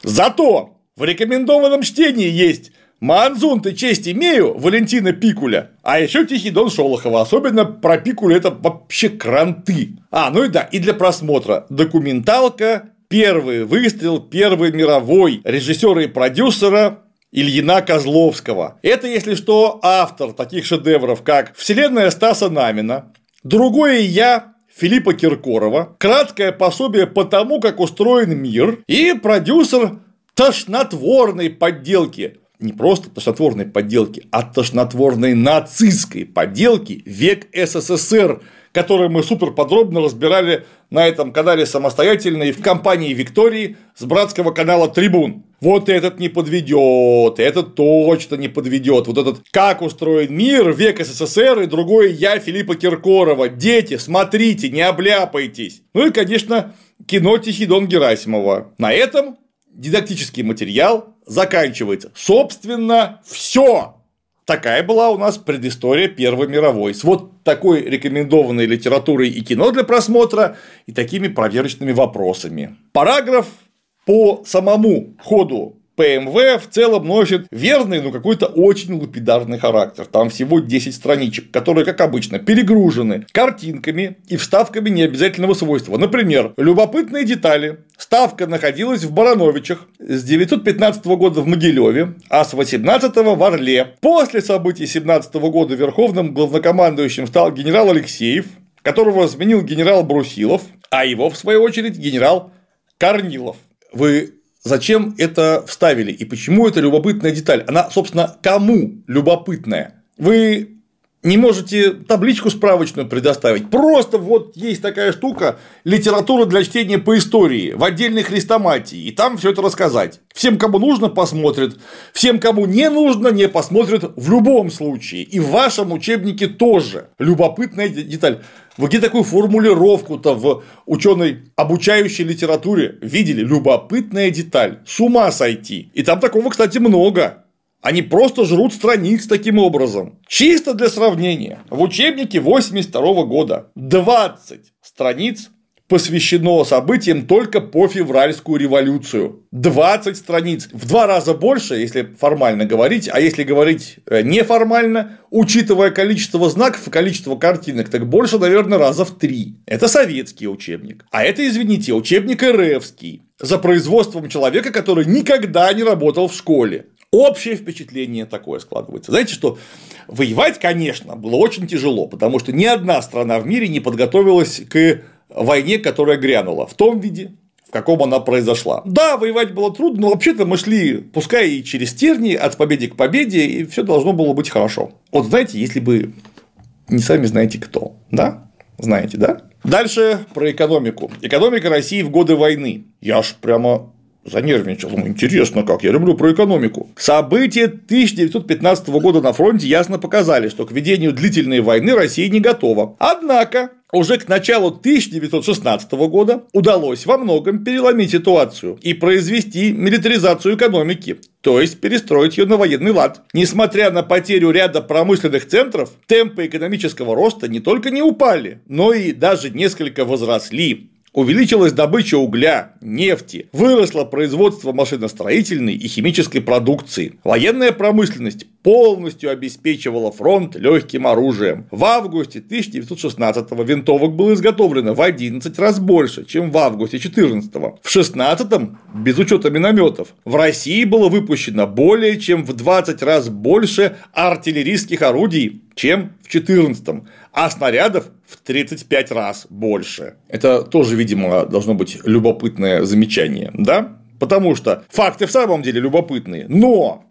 [SPEAKER 1] Зато в рекомендованном чтении есть Манзун ты честь имею, Валентина Пикуля, а еще Тихий Дон Шолохова, особенно про Пикуля это вообще кранты. А, ну и да, и для просмотра документалка «Первый выстрел, первый мировой» режиссера и продюсера Ильина Козловского. Это, если что, автор таких шедевров, как «Вселенная Стаса Намина», «Другое я», Филиппа Киркорова, краткое пособие по тому, как устроен мир и продюсер тошнотворной подделки не просто тошнотворной подделки, а тошнотворной нацистской подделки «Век СССР», который мы супер подробно разбирали на этом канале самостоятельно и в компании Виктории с братского канала Трибун. Вот этот не подведет, этот точно не подведет. Вот этот «Как устроен мир», «Век СССР» и другое «Я» Филиппа Киркорова. Дети, смотрите, не обляпайтесь. Ну и, конечно, кино «Тихий Дон Герасимова». На этом дидактический материал заканчивается. Собственно, все. Такая была у нас предыстория Первой мировой. С вот такой рекомендованной литературой и кино для просмотра и такими проверочными вопросами. Параграф по самому ходу ПМВ в целом носит верный, но какой-то очень лапидарный характер. Там всего 10 страничек, которые, как обычно, перегружены картинками и вставками необязательного свойства. Например, любопытные детали. Ставка находилась в Барановичах с 915 года в Могилеве, а с 18 в Орле. После событий 17 года верховным главнокомандующим стал генерал Алексеев, которого сменил генерал Брусилов, а его, в свою очередь, генерал Корнилов. Вы зачем это вставили и почему это любопытная деталь. Она, собственно, кому любопытная? Вы не можете табличку справочную предоставить. Просто вот есть такая штука литература для чтения по истории в отдельной хрестоматии, и там все это рассказать. Всем, кому нужно, посмотрят. Всем, кому не нужно, не посмотрят в любом случае. И в вашем учебнике тоже. Любопытная деталь. Вы где такую формулировку-то в ученой обучающей литературе видели? Любопытная деталь. С ума сойти. И там такого, кстати, много. Они просто жрут страниц таким образом. Чисто для сравнения. В учебнике 82 года 20 страниц посвящено событиям только по февральскую революцию. 20 страниц. В два раза больше, если формально говорить, а если говорить э, неформально, учитывая количество знаков и количество картинок, так больше, наверное, раза в три. Это советский учебник. А это, извините, учебник РФский за производством человека, который никогда не работал в школе. Общее впечатление такое складывается. Знаете, что воевать, конечно, было очень тяжело, потому что ни одна страна в мире не подготовилась к войне, которая грянула в том виде, в каком она произошла. Да, воевать было трудно, но вообще-то мы шли, пускай и через тернии, от победы к победе, и все должно было быть хорошо. Вот знаете, если бы не сами знаете кто, да? Знаете, да? Дальше про экономику. Экономика России в годы войны. Я ж прямо занервничал. Думаю, интересно как, я люблю про экономику. События 1915 года на фронте ясно показали, что к ведению длительной войны Россия не готова. Однако, уже к началу 1916 года удалось во многом переломить ситуацию и произвести милитаризацию экономики, то есть перестроить ее на военный лад. Несмотря на потерю ряда промышленных центров, темпы экономического роста не только не упали, но и даже несколько возросли. Увеличилась добыча угля, нефти, выросло производство машиностроительной и химической продукции. Военная промышленность полностью обеспечивала фронт легким оружием. В августе 1916 винтовок было изготовлено в 11 раз больше, чем в августе 14 В 16 без учета минометов, в России было выпущено более чем в 20 раз больше артиллерийских орудий, чем в 14 а снарядов в 35 раз больше. Это тоже, видимо, должно быть любопытное замечание, да? Потому что факты в самом деле любопытные, но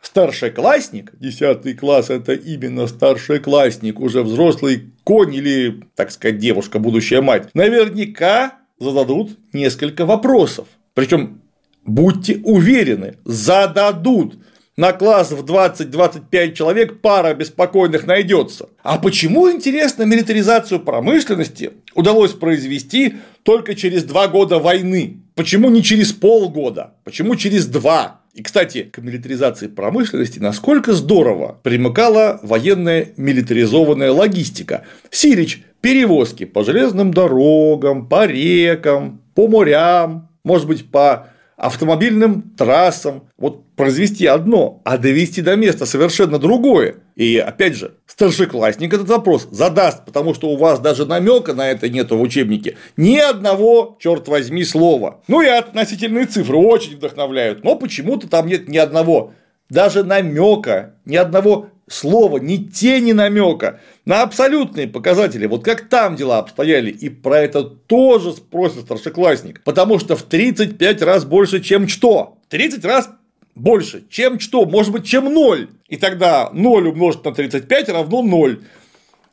[SPEAKER 1] старшеклассник, 10 класс – это именно старшеклассник, уже взрослый конь или, так сказать, девушка, будущая мать, наверняка зададут несколько вопросов. Причем будьте уверены, зададут на класс в 20-25 человек пара беспокойных найдется. А почему, интересно, милитаризацию промышленности удалось произвести только через два года войны? Почему не через полгода? Почему через два? И, кстати, к милитаризации промышленности насколько здорово примыкала военная милитаризованная логистика. Сирич – перевозки по железным дорогам, по рекам, по морям, может быть, по автомобильным трассам. Вот произвести одно, а довести до места совершенно другое. И опять же, старшеклассник этот вопрос задаст, потому что у вас даже намека на это нету в учебнике. Ни одного, черт возьми, слова. Ну и относительные цифры очень вдохновляют, но почему-то там нет ни одного даже намека, ни одного слова, ни тени намека на абсолютные показатели, вот как там дела обстояли, и про это тоже спросит старшеклассник, потому что в 35 раз больше, чем что? 30 раз больше, чем что? Может быть, чем 0. И тогда 0 умножить на 35 равно 0.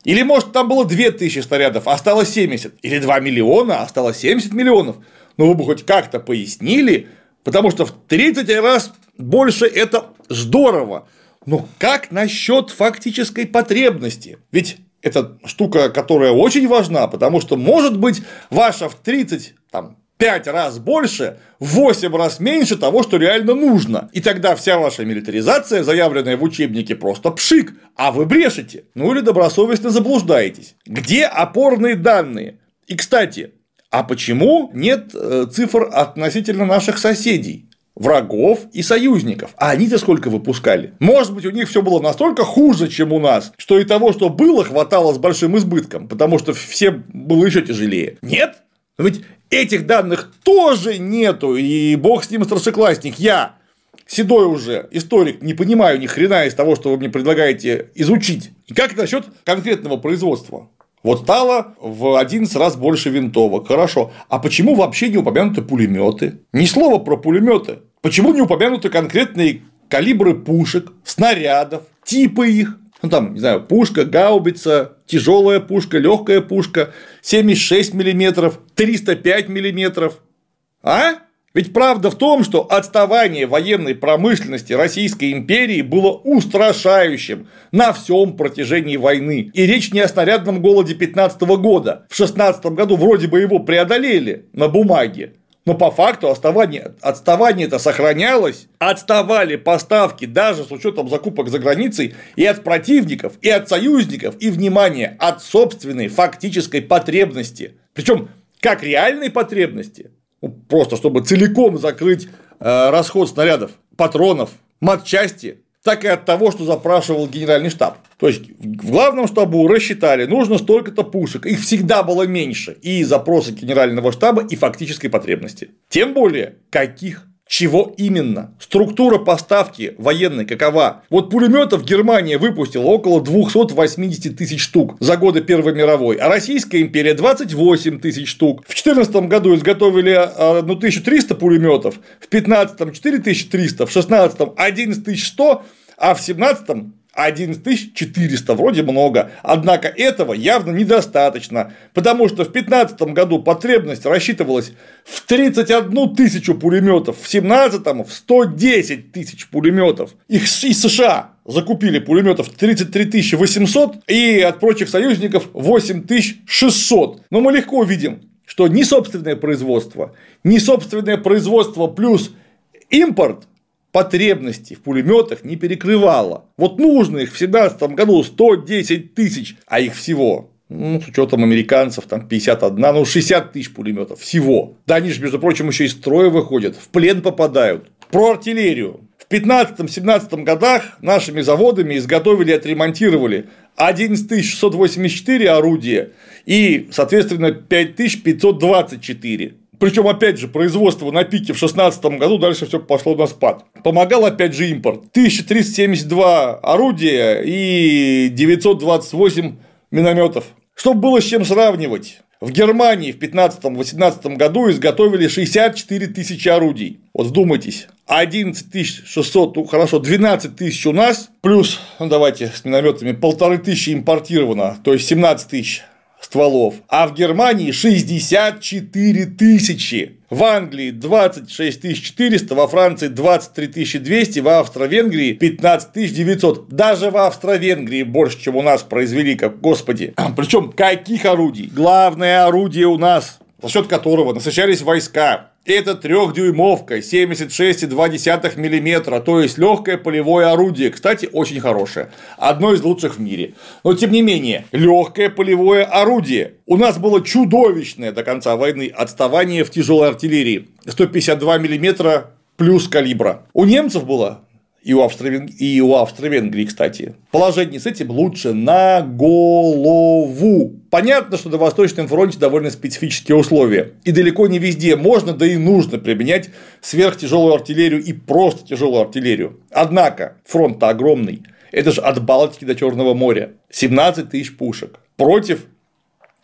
[SPEAKER 1] Или, может, там было 2000 снарядов, а осталось 70. Или 2 миллиона, а осталось 70 миллионов. Но вы бы хоть как-то пояснили, потому что в 30 раз больше это здорово. Но как насчет фактической потребности? Ведь это штука, которая очень важна, потому что, может быть, ваша в 30, там, 5 раз больше, в 8 раз меньше того, что реально нужно. И тогда вся ваша милитаризация, заявленная в учебнике, просто пшик, а вы брешете. Ну или добросовестно заблуждаетесь. Где опорные данные? И, кстати, а почему нет э, цифр относительно наших соседей? Врагов и союзников. А они-то сколько выпускали? Может быть, у них все было настолько хуже, чем у нас, что и того, что было, хватало с большим избытком, потому что всем было еще тяжелее. Нет? Ведь этих данных тоже нету, и бог с ним старшеклассник. Я седой уже историк, не понимаю ни хрена из того, что вы мне предлагаете изучить. И как насчет конкретного производства? Вот стало в 11 раз больше винтовок. Хорошо. А почему вообще не упомянуты пулеметы? Ни слова про пулеметы. Почему не упомянуты конкретные калибры пушек, снарядов, типы их? Ну там, не знаю, пушка, гаубица, тяжелая пушка, легкая пушка, 76 миллиметров, 305 миллиметров. А? Ведь правда в том, что отставание военной промышленности Российской империи было устрашающим на всем протяжении войны. И речь не о снарядном голоде 15 года. В 16 году вроде бы его преодолели на бумаге. Но по факту отставание, отставание это сохранялось, отставали поставки даже с учетом закупок за границей и от противников, и от союзников, и, внимание, от собственной фактической потребности. Причем как реальной потребности, просто чтобы целиком закрыть э, расход снарядов, патронов, матчасти, так и от того, что запрашивал генеральный штаб. То есть в главном штабу рассчитали, нужно столько-то пушек, их всегда было меньше, и запросы генерального штаба, и фактической потребности. Тем более, каких чего именно? Структура поставки военной какова? Вот пулеметов Германия выпустила около 280 тысяч штук за годы Первой мировой, а Российская империя 28 тысяч штук. В 2014 году изготовили 1300 пулеметов, в 2015 4300, в 2016 11100, а в 2017 11 400 вроде много, однако этого явно недостаточно, потому что в 2015 году потребность рассчитывалась в 31 тысячу пулеметов, в 2017 в 110 тысяч пулеметов. Их из США закупили пулеметов 33 800 и от прочих союзников 8600. Но мы легко видим, что ни собственное производство, ни собственное производство плюс импорт потребности в пулеметах не перекрывала. Вот нужно их в 2017 году 110 тысяч, а их всего ну, с учетом американцев, там 51, ну 60 тысяч пулеметов всего. Да они же, между прочим, еще из строя выходят, в плен попадают. Про артиллерию. В 15-17 годах нашими заводами изготовили и отремонтировали 11 684 орудия и, соответственно, 5524. Причем, опять же, производство на пике в 2016 году, дальше все пошло на спад. Помогал, опять же, импорт. 1372 орудия и 928 минометов. Чтобы было с чем сравнивать. В Германии в 15-18 году изготовили 64 тысячи орудий. Вот вдумайтесь, 11 600, ну хорошо, 12 тысяч у нас, плюс, ну давайте с минометами, полторы тысячи импортировано, то есть 17 тысяч стволов, а в Германии 64 тысячи. В Англии 26 400, во Франции 23 200, в Австро-Венгрии 15 900. Даже в Австро-Венгрии больше, чем у нас произвели, как господи. Причем каких орудий? Главное орудие у нас, за счет которого насыщались войска, это трехдюймовка 76,2 мм, то есть легкое полевое орудие. Кстати, очень хорошее. Одно из лучших в мире. Но тем не менее, легкое полевое орудие. У нас было чудовищное до конца войны отставание в тяжелой артиллерии. 152 мм плюс калибра. У немцев было и у, Австро-Венгрии, и у Австро-Венгрии, кстати, положение с этим лучше на голову. Понятно, что на Восточном фронте довольно специфические условия, и далеко не везде можно, да и нужно применять сверхтяжелую артиллерию и просто тяжелую артиллерию. Однако фронт-то огромный, это же от Балтики до Черного моря, 17 тысяч пушек против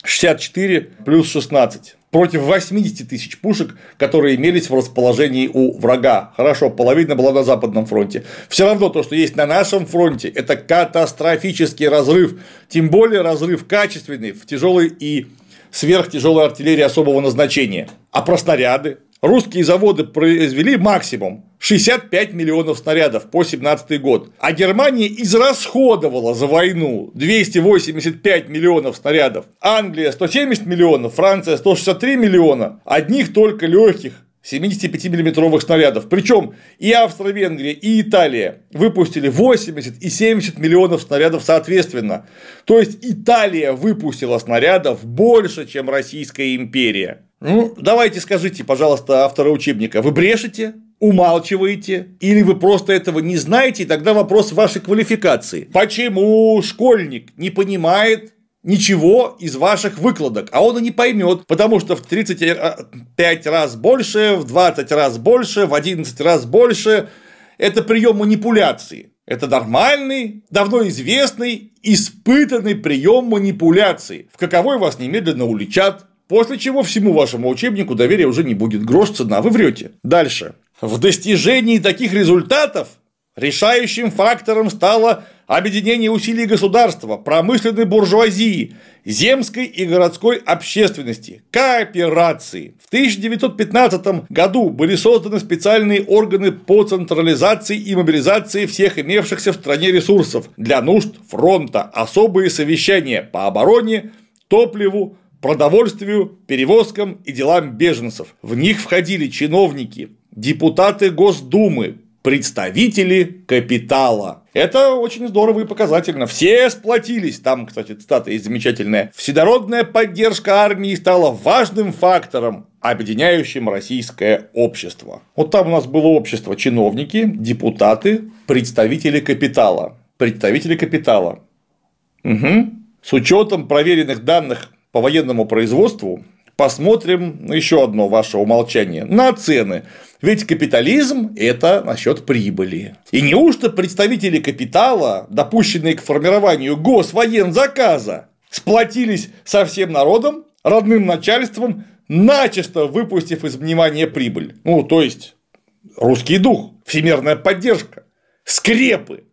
[SPEAKER 1] 64 плюс 16 против 80 тысяч пушек, которые имелись в расположении у врага. Хорошо, половина была на Западном фронте. Все равно то, что есть на нашем фронте, это катастрофический разрыв. Тем более разрыв качественный в тяжелой и сверхтяжелой артиллерии особого назначения. А про снаряды? Русские заводы произвели максимум 65 миллионов снарядов по 17 год, а Германия израсходовала за войну 285 миллионов снарядов, Англия 170 миллионов, Франция 163 миллиона, одних только легких 75-миллиметровых снарядов. Причем и Австро-Венгрия, и Италия выпустили 80 и 70 миллионов снарядов соответственно. То есть Италия выпустила снарядов больше, чем Российская империя. Ну, давайте скажите, пожалуйста, авторы учебника, вы брешете? умалчиваете, или вы просто этого не знаете, и тогда вопрос вашей квалификации. Почему школьник не понимает ничего из ваших выкладок, а он и не поймет, потому что в 35 раз больше, в 20 раз больше, в 11 раз больше – это прием манипуляции. Это нормальный, давно известный, испытанный прием манипуляции, в каковой вас немедленно уличат, После чего всему вашему учебнику доверия уже не будет. Грош цена, вы врете. Дальше. В достижении таких результатов решающим фактором стало объединение усилий государства, промышленной буржуазии, земской и городской общественности, кооперации. В 1915 году были созданы специальные органы по централизации и мобилизации всех имевшихся в стране ресурсов для нужд фронта, особые совещания по обороне, топливу, продовольствию, перевозкам и делам беженцев. В них входили чиновники, депутаты Госдумы, представители капитала. Это очень здорово и показательно. Все сплотились. Там, кстати, цитата есть замечательная. Всенародная поддержка армии стала важным фактором, объединяющим российское общество. Вот там у нас было общество чиновники, депутаты, представители капитала. Представители капитала. Угу. С учетом проверенных данных по военному производству, посмотрим еще одно ваше умолчание на цены. Ведь капитализм – это насчет прибыли. И неужто представители капитала, допущенные к формированию госвоензаказа, сплотились со всем народом, родным начальством, начисто выпустив из внимания прибыль? Ну, то есть, русский дух, всемирная поддержка, скрепы,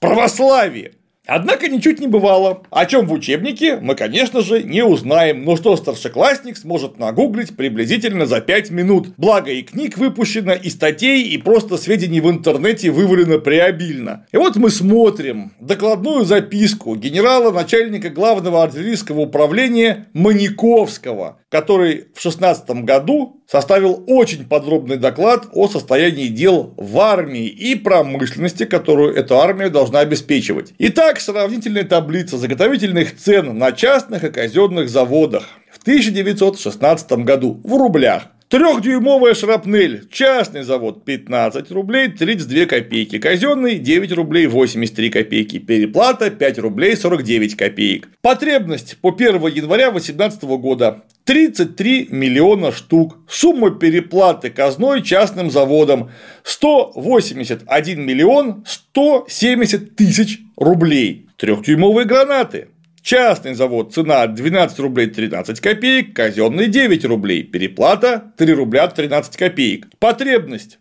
[SPEAKER 1] православие. Однако ничуть не бывало. О чем в учебнике мы, конечно же, не узнаем, но что старшеклассник сможет нагуглить приблизительно за 5 минут. Благо и книг выпущено, и статей, и просто сведений в интернете вывалено преобильно. И вот мы смотрим докладную записку генерала начальника главного артиллерийского управления Маниковского, который в 16 году составил очень подробный доклад о состоянии дел в армии и промышленности, которую эта армия должна обеспечивать. Итак, сравнительная таблица заготовительных цен на частных и казенных заводах в 1916 году в рублях. Трехдюймовая шрапнель. Частный завод 15 рублей 32 копейки. Казенный 9 рублей 83 копейки. Переплата 5 рублей 49 копеек. Потребность по 1 января 2018 года 33 миллиона штук. Сумма переплаты казной частным заводом 181 миллион 170 тысяч рублей. Трехдюймовые гранаты Частный завод цена 12 рублей 13 копеек, казенный 9 рублей, переплата 3 рубля 13 копеек. Потребность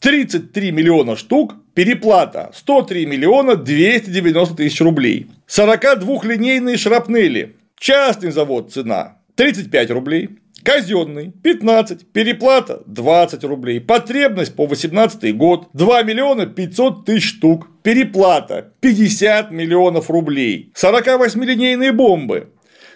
[SPEAKER 1] 33 миллиона штук, переплата 103 миллиона 290 тысяч рублей. 42-линейные шрапнели. Частный завод цена 35 рублей, Казенный 15, переплата 20 рублей, потребность по 18 год 2 миллиона 500 тысяч штук, переплата 50 миллионов рублей, 48-линейные бомбы,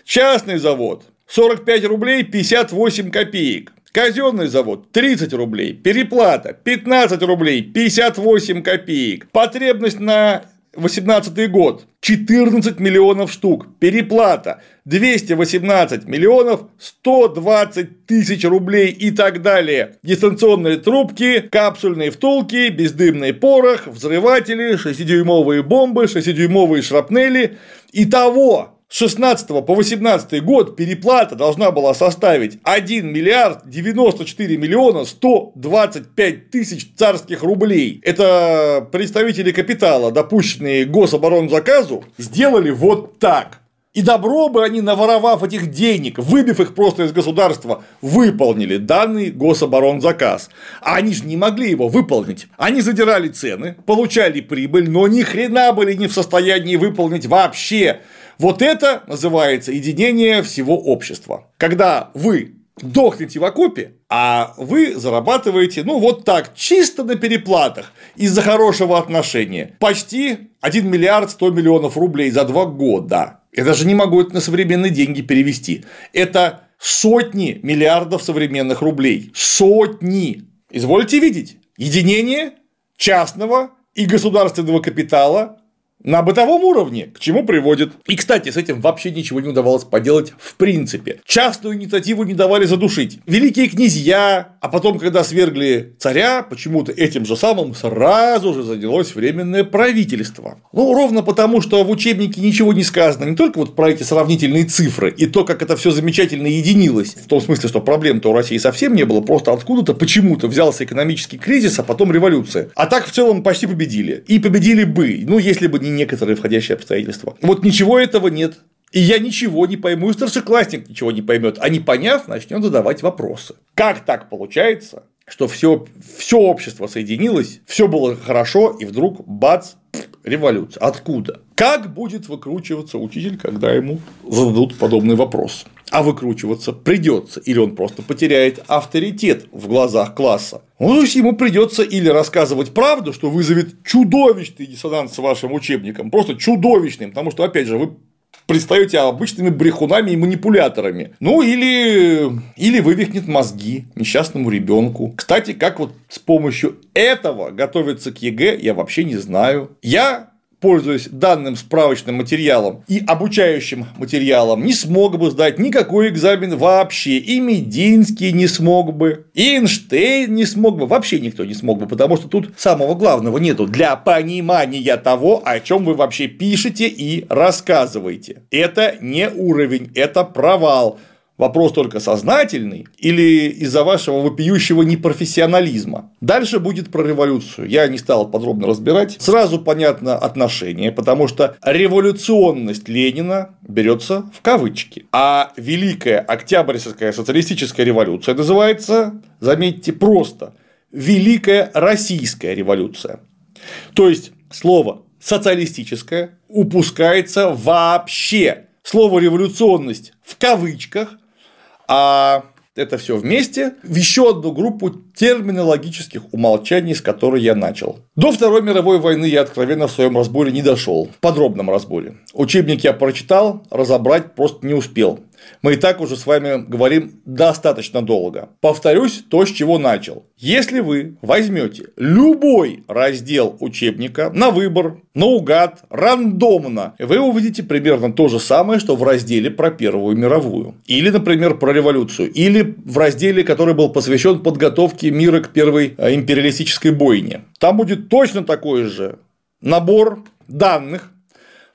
[SPEAKER 1] частный завод 45 рублей 58 копеек, Казенный завод 30 рублей, переплата 15 рублей 58 копеек, потребность на 2018 год 14 миллионов штук, переплата 218 миллионов 120 тысяч рублей и так далее. Дистанционные трубки, капсульные втулки, бездымный порох, взрыватели, 6-дюймовые бомбы, 6-дюймовые шрапнели. Итого 16 по 18 год переплата должна была составить 1 миллиард 94 миллиона 125 тысяч царских рублей. Это представители капитала, допущенные гособоронзаказу, сделали вот так. И добро бы они, наворовав этих денег, выбив их просто из государства, выполнили данный гособоронзаказ. А они же не могли его выполнить. Они задирали цены, получали прибыль, но ни хрена были не в состоянии выполнить вообще вот это называется единение всего общества. Когда вы дохнете в окопе, а вы зарабатываете, ну, вот так, чисто на переплатах, из-за хорошего отношения. Почти 1 миллиард 100 миллионов рублей за два года. Я даже не могу это на современные деньги перевести. Это сотни миллиардов современных рублей. Сотни. Извольте видеть. Единение частного и государственного капитала на бытовом уровне, к чему приводит. И, кстати, с этим вообще ничего не удавалось поделать в принципе. Частную инициативу не давали задушить. Великие князья, а потом, когда свергли царя, почему-то этим же самым сразу же занялось временное правительство. Ну, ровно потому, что в учебнике ничего не сказано, не только вот про эти сравнительные цифры и то, как это все замечательно единилось, в том смысле, что проблем-то у России совсем не было, просто откуда-то почему-то взялся экономический кризис, а потом революция. А так в целом почти победили. И победили бы, ну, если бы не некоторые входящие обстоятельства. Вот ничего этого нет. И я ничего не пойму, и старшеклассник ничего не поймет, а не поняв, начнет задавать вопросы. Как так получается, что все, все общество соединилось, все было хорошо, и вдруг бац, революция. Откуда? Как будет выкручиваться учитель, когда ему зададут подобный вопрос? А выкручиваться придется, или он просто потеряет авторитет в глазах класса. Ну, то есть ему придется или рассказывать правду, что вызовет чудовищный диссонанс с вашим учебником, просто чудовищным, потому что, опять же, вы предстаете обычными брехунами и манипуляторами. Ну, или, или вывихнет мозги несчастному ребенку. Кстати, как вот с помощью этого готовиться к ЕГЭ, я вообще не знаю. Я пользуясь данным справочным материалом и обучающим материалом, не смог бы сдать никакой экзамен вообще. И Мединский не смог бы, и Эйнштейн не смог бы, вообще никто не смог бы, потому что тут самого главного нету для понимания того, о чем вы вообще пишете и рассказываете. Это не уровень, это провал. Вопрос только сознательный или из-за вашего вопиющего непрофессионализма. Дальше будет про революцию. Я не стал подробно разбирать. Сразу понятно отношение, потому что революционность Ленина берется в кавычки. А Великая Октябрьская социалистическая революция называется, заметьте, просто Великая Российская революция. То есть слово социалистическое упускается вообще. Слово революционность в кавычках а это все вместе в еще одну группу терминологических умолчаний, с которой я начал. До Второй мировой войны я откровенно в своем разборе не дошел, в подробном разборе. Учебник я прочитал, разобрать просто не успел. Мы и так уже с вами говорим достаточно долго. Повторюсь то, с чего начал. Если вы возьмете любой раздел учебника на выбор, наугад, рандомно, вы увидите примерно то же самое, что в разделе про Первую мировую. Или, например, про революцию. Или в разделе, который был посвящен подготовке мира к первой э, империалистической бойне. Там будет точно такой же набор данных,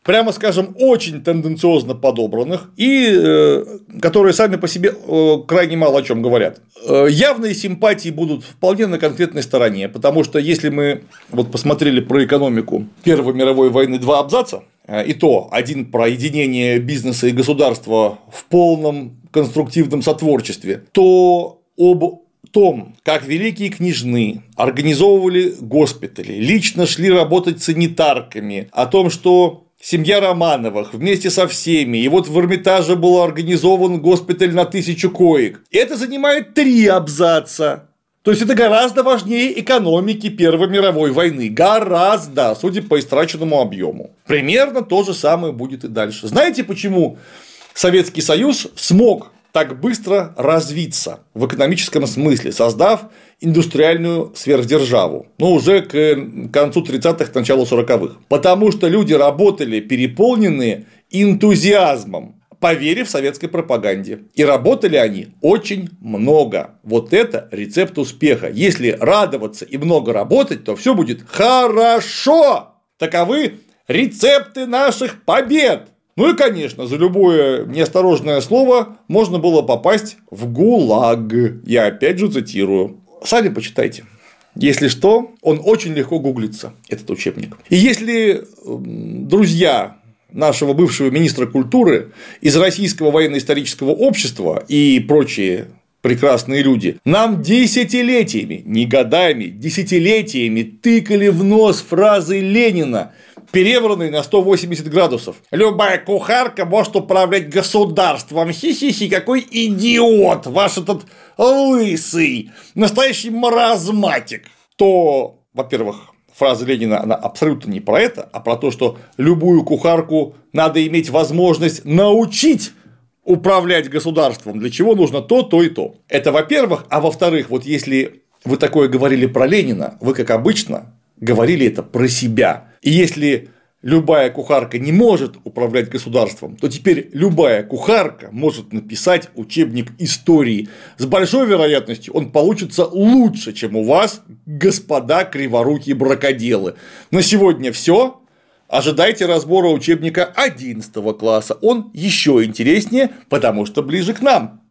[SPEAKER 1] прямо скажем, очень тенденциозно подобранных и э, которые сами по себе э, крайне мало о чем говорят. Э, явные симпатии будут вполне на конкретной стороне, потому что если мы вот посмотрели про экономику Первой мировой войны два абзаца, и то один про единение бизнеса и государства в полном конструктивном сотворчестве, то об том, как великие княжны организовывали госпитали, лично шли работать санитарками, о том, что семья Романовых вместе со всеми, и вот в Эрмитаже был организован госпиталь на тысячу коек. Это занимает три абзаца. То есть это гораздо важнее экономики Первой мировой войны. Гораздо, судя по истраченному объему. Примерно то же самое будет и дальше. Знаете, почему Советский Союз смог так быстро развиться в экономическом смысле, создав индустриальную сверхдержаву, но уже к концу 30-х, началу 40-х. Потому что люди работали переполненные энтузиазмом, поверив советской пропаганде. И работали они очень много. Вот это рецепт успеха. Если радоваться и много работать, то все будет хорошо. Таковы рецепты наших побед. Ну и, конечно, за любое неосторожное слово можно было попасть в ГУЛАГ. Я опять же цитирую. Сами почитайте. Если что, он очень легко гуглится, этот учебник. И если друзья нашего бывшего министра культуры из Российского военно-исторического общества и прочие прекрасные люди, нам десятилетиями, не годами, десятилетиями тыкали в нос фразы Ленина перевернутый на 180 градусов. Любая кухарка может управлять государством. Хи-хи-хи, какой идиот ваш этот лысый, настоящий маразматик. То, во-первых, фраза Ленина, она абсолютно не про это, а про то, что любую кухарку надо иметь возможность научить управлять государством, для чего нужно то, то и то. Это во-первых, а во-вторых, вот если вы такое говорили про Ленина, вы, как обычно, говорили это про себя. И если любая кухарка не может управлять государством, то теперь любая кухарка может написать учебник истории. С большой вероятностью он получится лучше, чем у вас, господа криворукие бракоделы. На сегодня все. Ожидайте разбора учебника 11 класса. Он еще интереснее, потому что ближе к нам.